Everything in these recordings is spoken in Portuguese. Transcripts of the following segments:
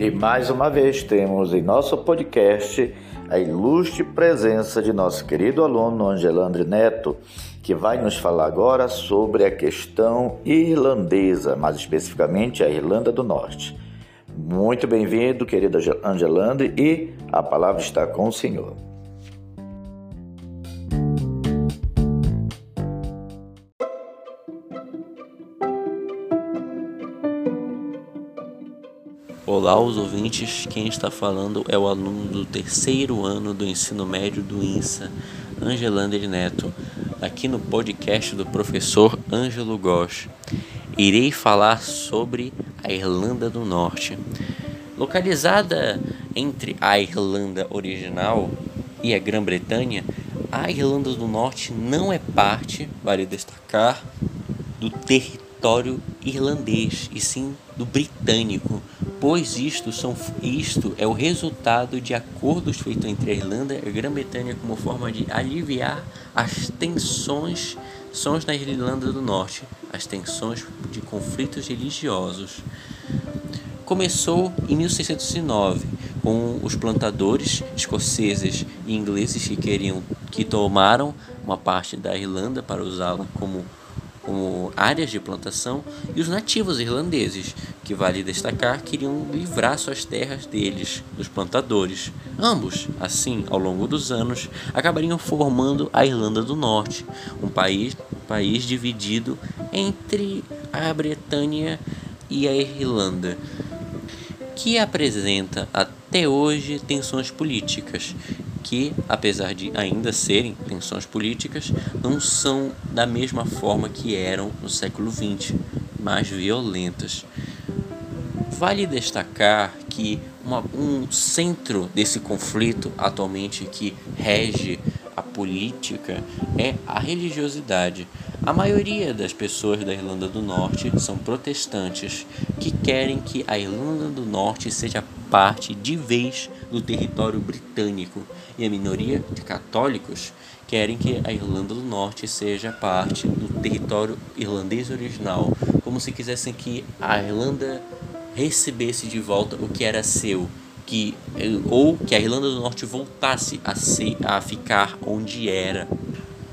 E mais uma vez temos em nosso podcast a ilustre presença de nosso querido aluno Angelandre Neto, que vai nos falar agora sobre a questão irlandesa, mais especificamente a Irlanda do Norte. Muito bem-vindo, querido Angelandre, e a palavra está com o senhor. Olá, os ouvintes. Quem está falando é o aluno do terceiro ano do ensino médio do INSA, Angelander Neto, aqui no podcast do professor Ângelo Gosch. Irei falar sobre a Irlanda do Norte. Localizada entre a Irlanda original e a Grã-Bretanha, a Irlanda do Norte não é parte, vale destacar, do território irlandês, e sim do britânico pois isto, são, isto é o resultado de acordos feitos entre a Irlanda e a Grã-Bretanha como forma de aliviar as tensões sons na Irlanda do Norte, as tensões de conflitos religiosos. Começou em 1609 com os plantadores escoceses e ingleses que queriam que tomaram uma parte da Irlanda para usá-la como como áreas de plantação, e os nativos irlandeses, que vale destacar, queriam livrar suas terras deles, dos plantadores. Ambos, assim, ao longo dos anos, acabariam formando a Irlanda do Norte, um país, país dividido entre a Bretanha e a Irlanda, que apresenta até hoje tensões políticas que, apesar de ainda serem tensões políticas, não são da mesma forma que eram no século XX, mais violentas. Vale destacar que uma, um centro desse conflito atualmente que rege a política é a religiosidade. A maioria das pessoas da Irlanda do Norte são protestantes que querem que a Irlanda do Norte seja parte de vez do território britânico. E a minoria de católicos querem que a Irlanda do Norte seja parte do território irlandês original, como se quisessem que a Irlanda recebesse de volta o que era seu, que ou que a Irlanda do Norte voltasse a ser a ficar onde era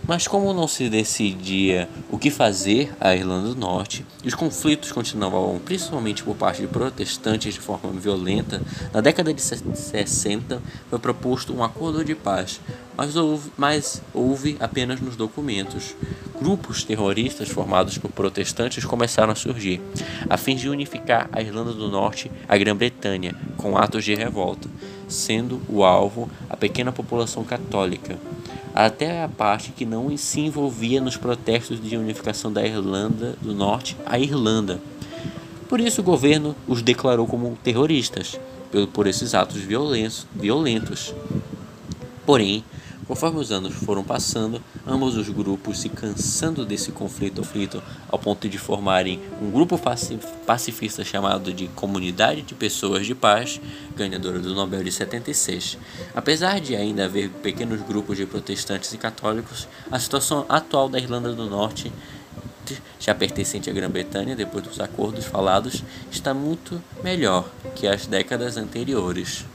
mas como não se decidia o que fazer à Irlanda do Norte, os conflitos continuavam principalmente por parte de protestantes de forma violenta, na década de 60 foi proposto um acordo de paz, mas houve, mas houve apenas nos documentos. Grupos terroristas formados por protestantes começaram a surgir, a fim de unificar a Irlanda do Norte à Grã-Bretanha, com atos de revolta, sendo o alvo a pequena população católica. Até a parte que não se envolvia nos protestos de unificação da Irlanda do Norte à Irlanda. Por isso o governo os declarou como terroristas por esses atos violentos. Porém, Conforme os anos foram passando, ambos os grupos se cansando desse conflito aflito ao ponto de formarem um grupo pacifista chamado de Comunidade de Pessoas de Paz, ganhadora do Nobel de 76. Apesar de ainda haver pequenos grupos de protestantes e católicos, a situação atual da Irlanda do Norte já pertencente à Grã-Bretanha, depois dos acordos falados, está muito melhor que as décadas anteriores.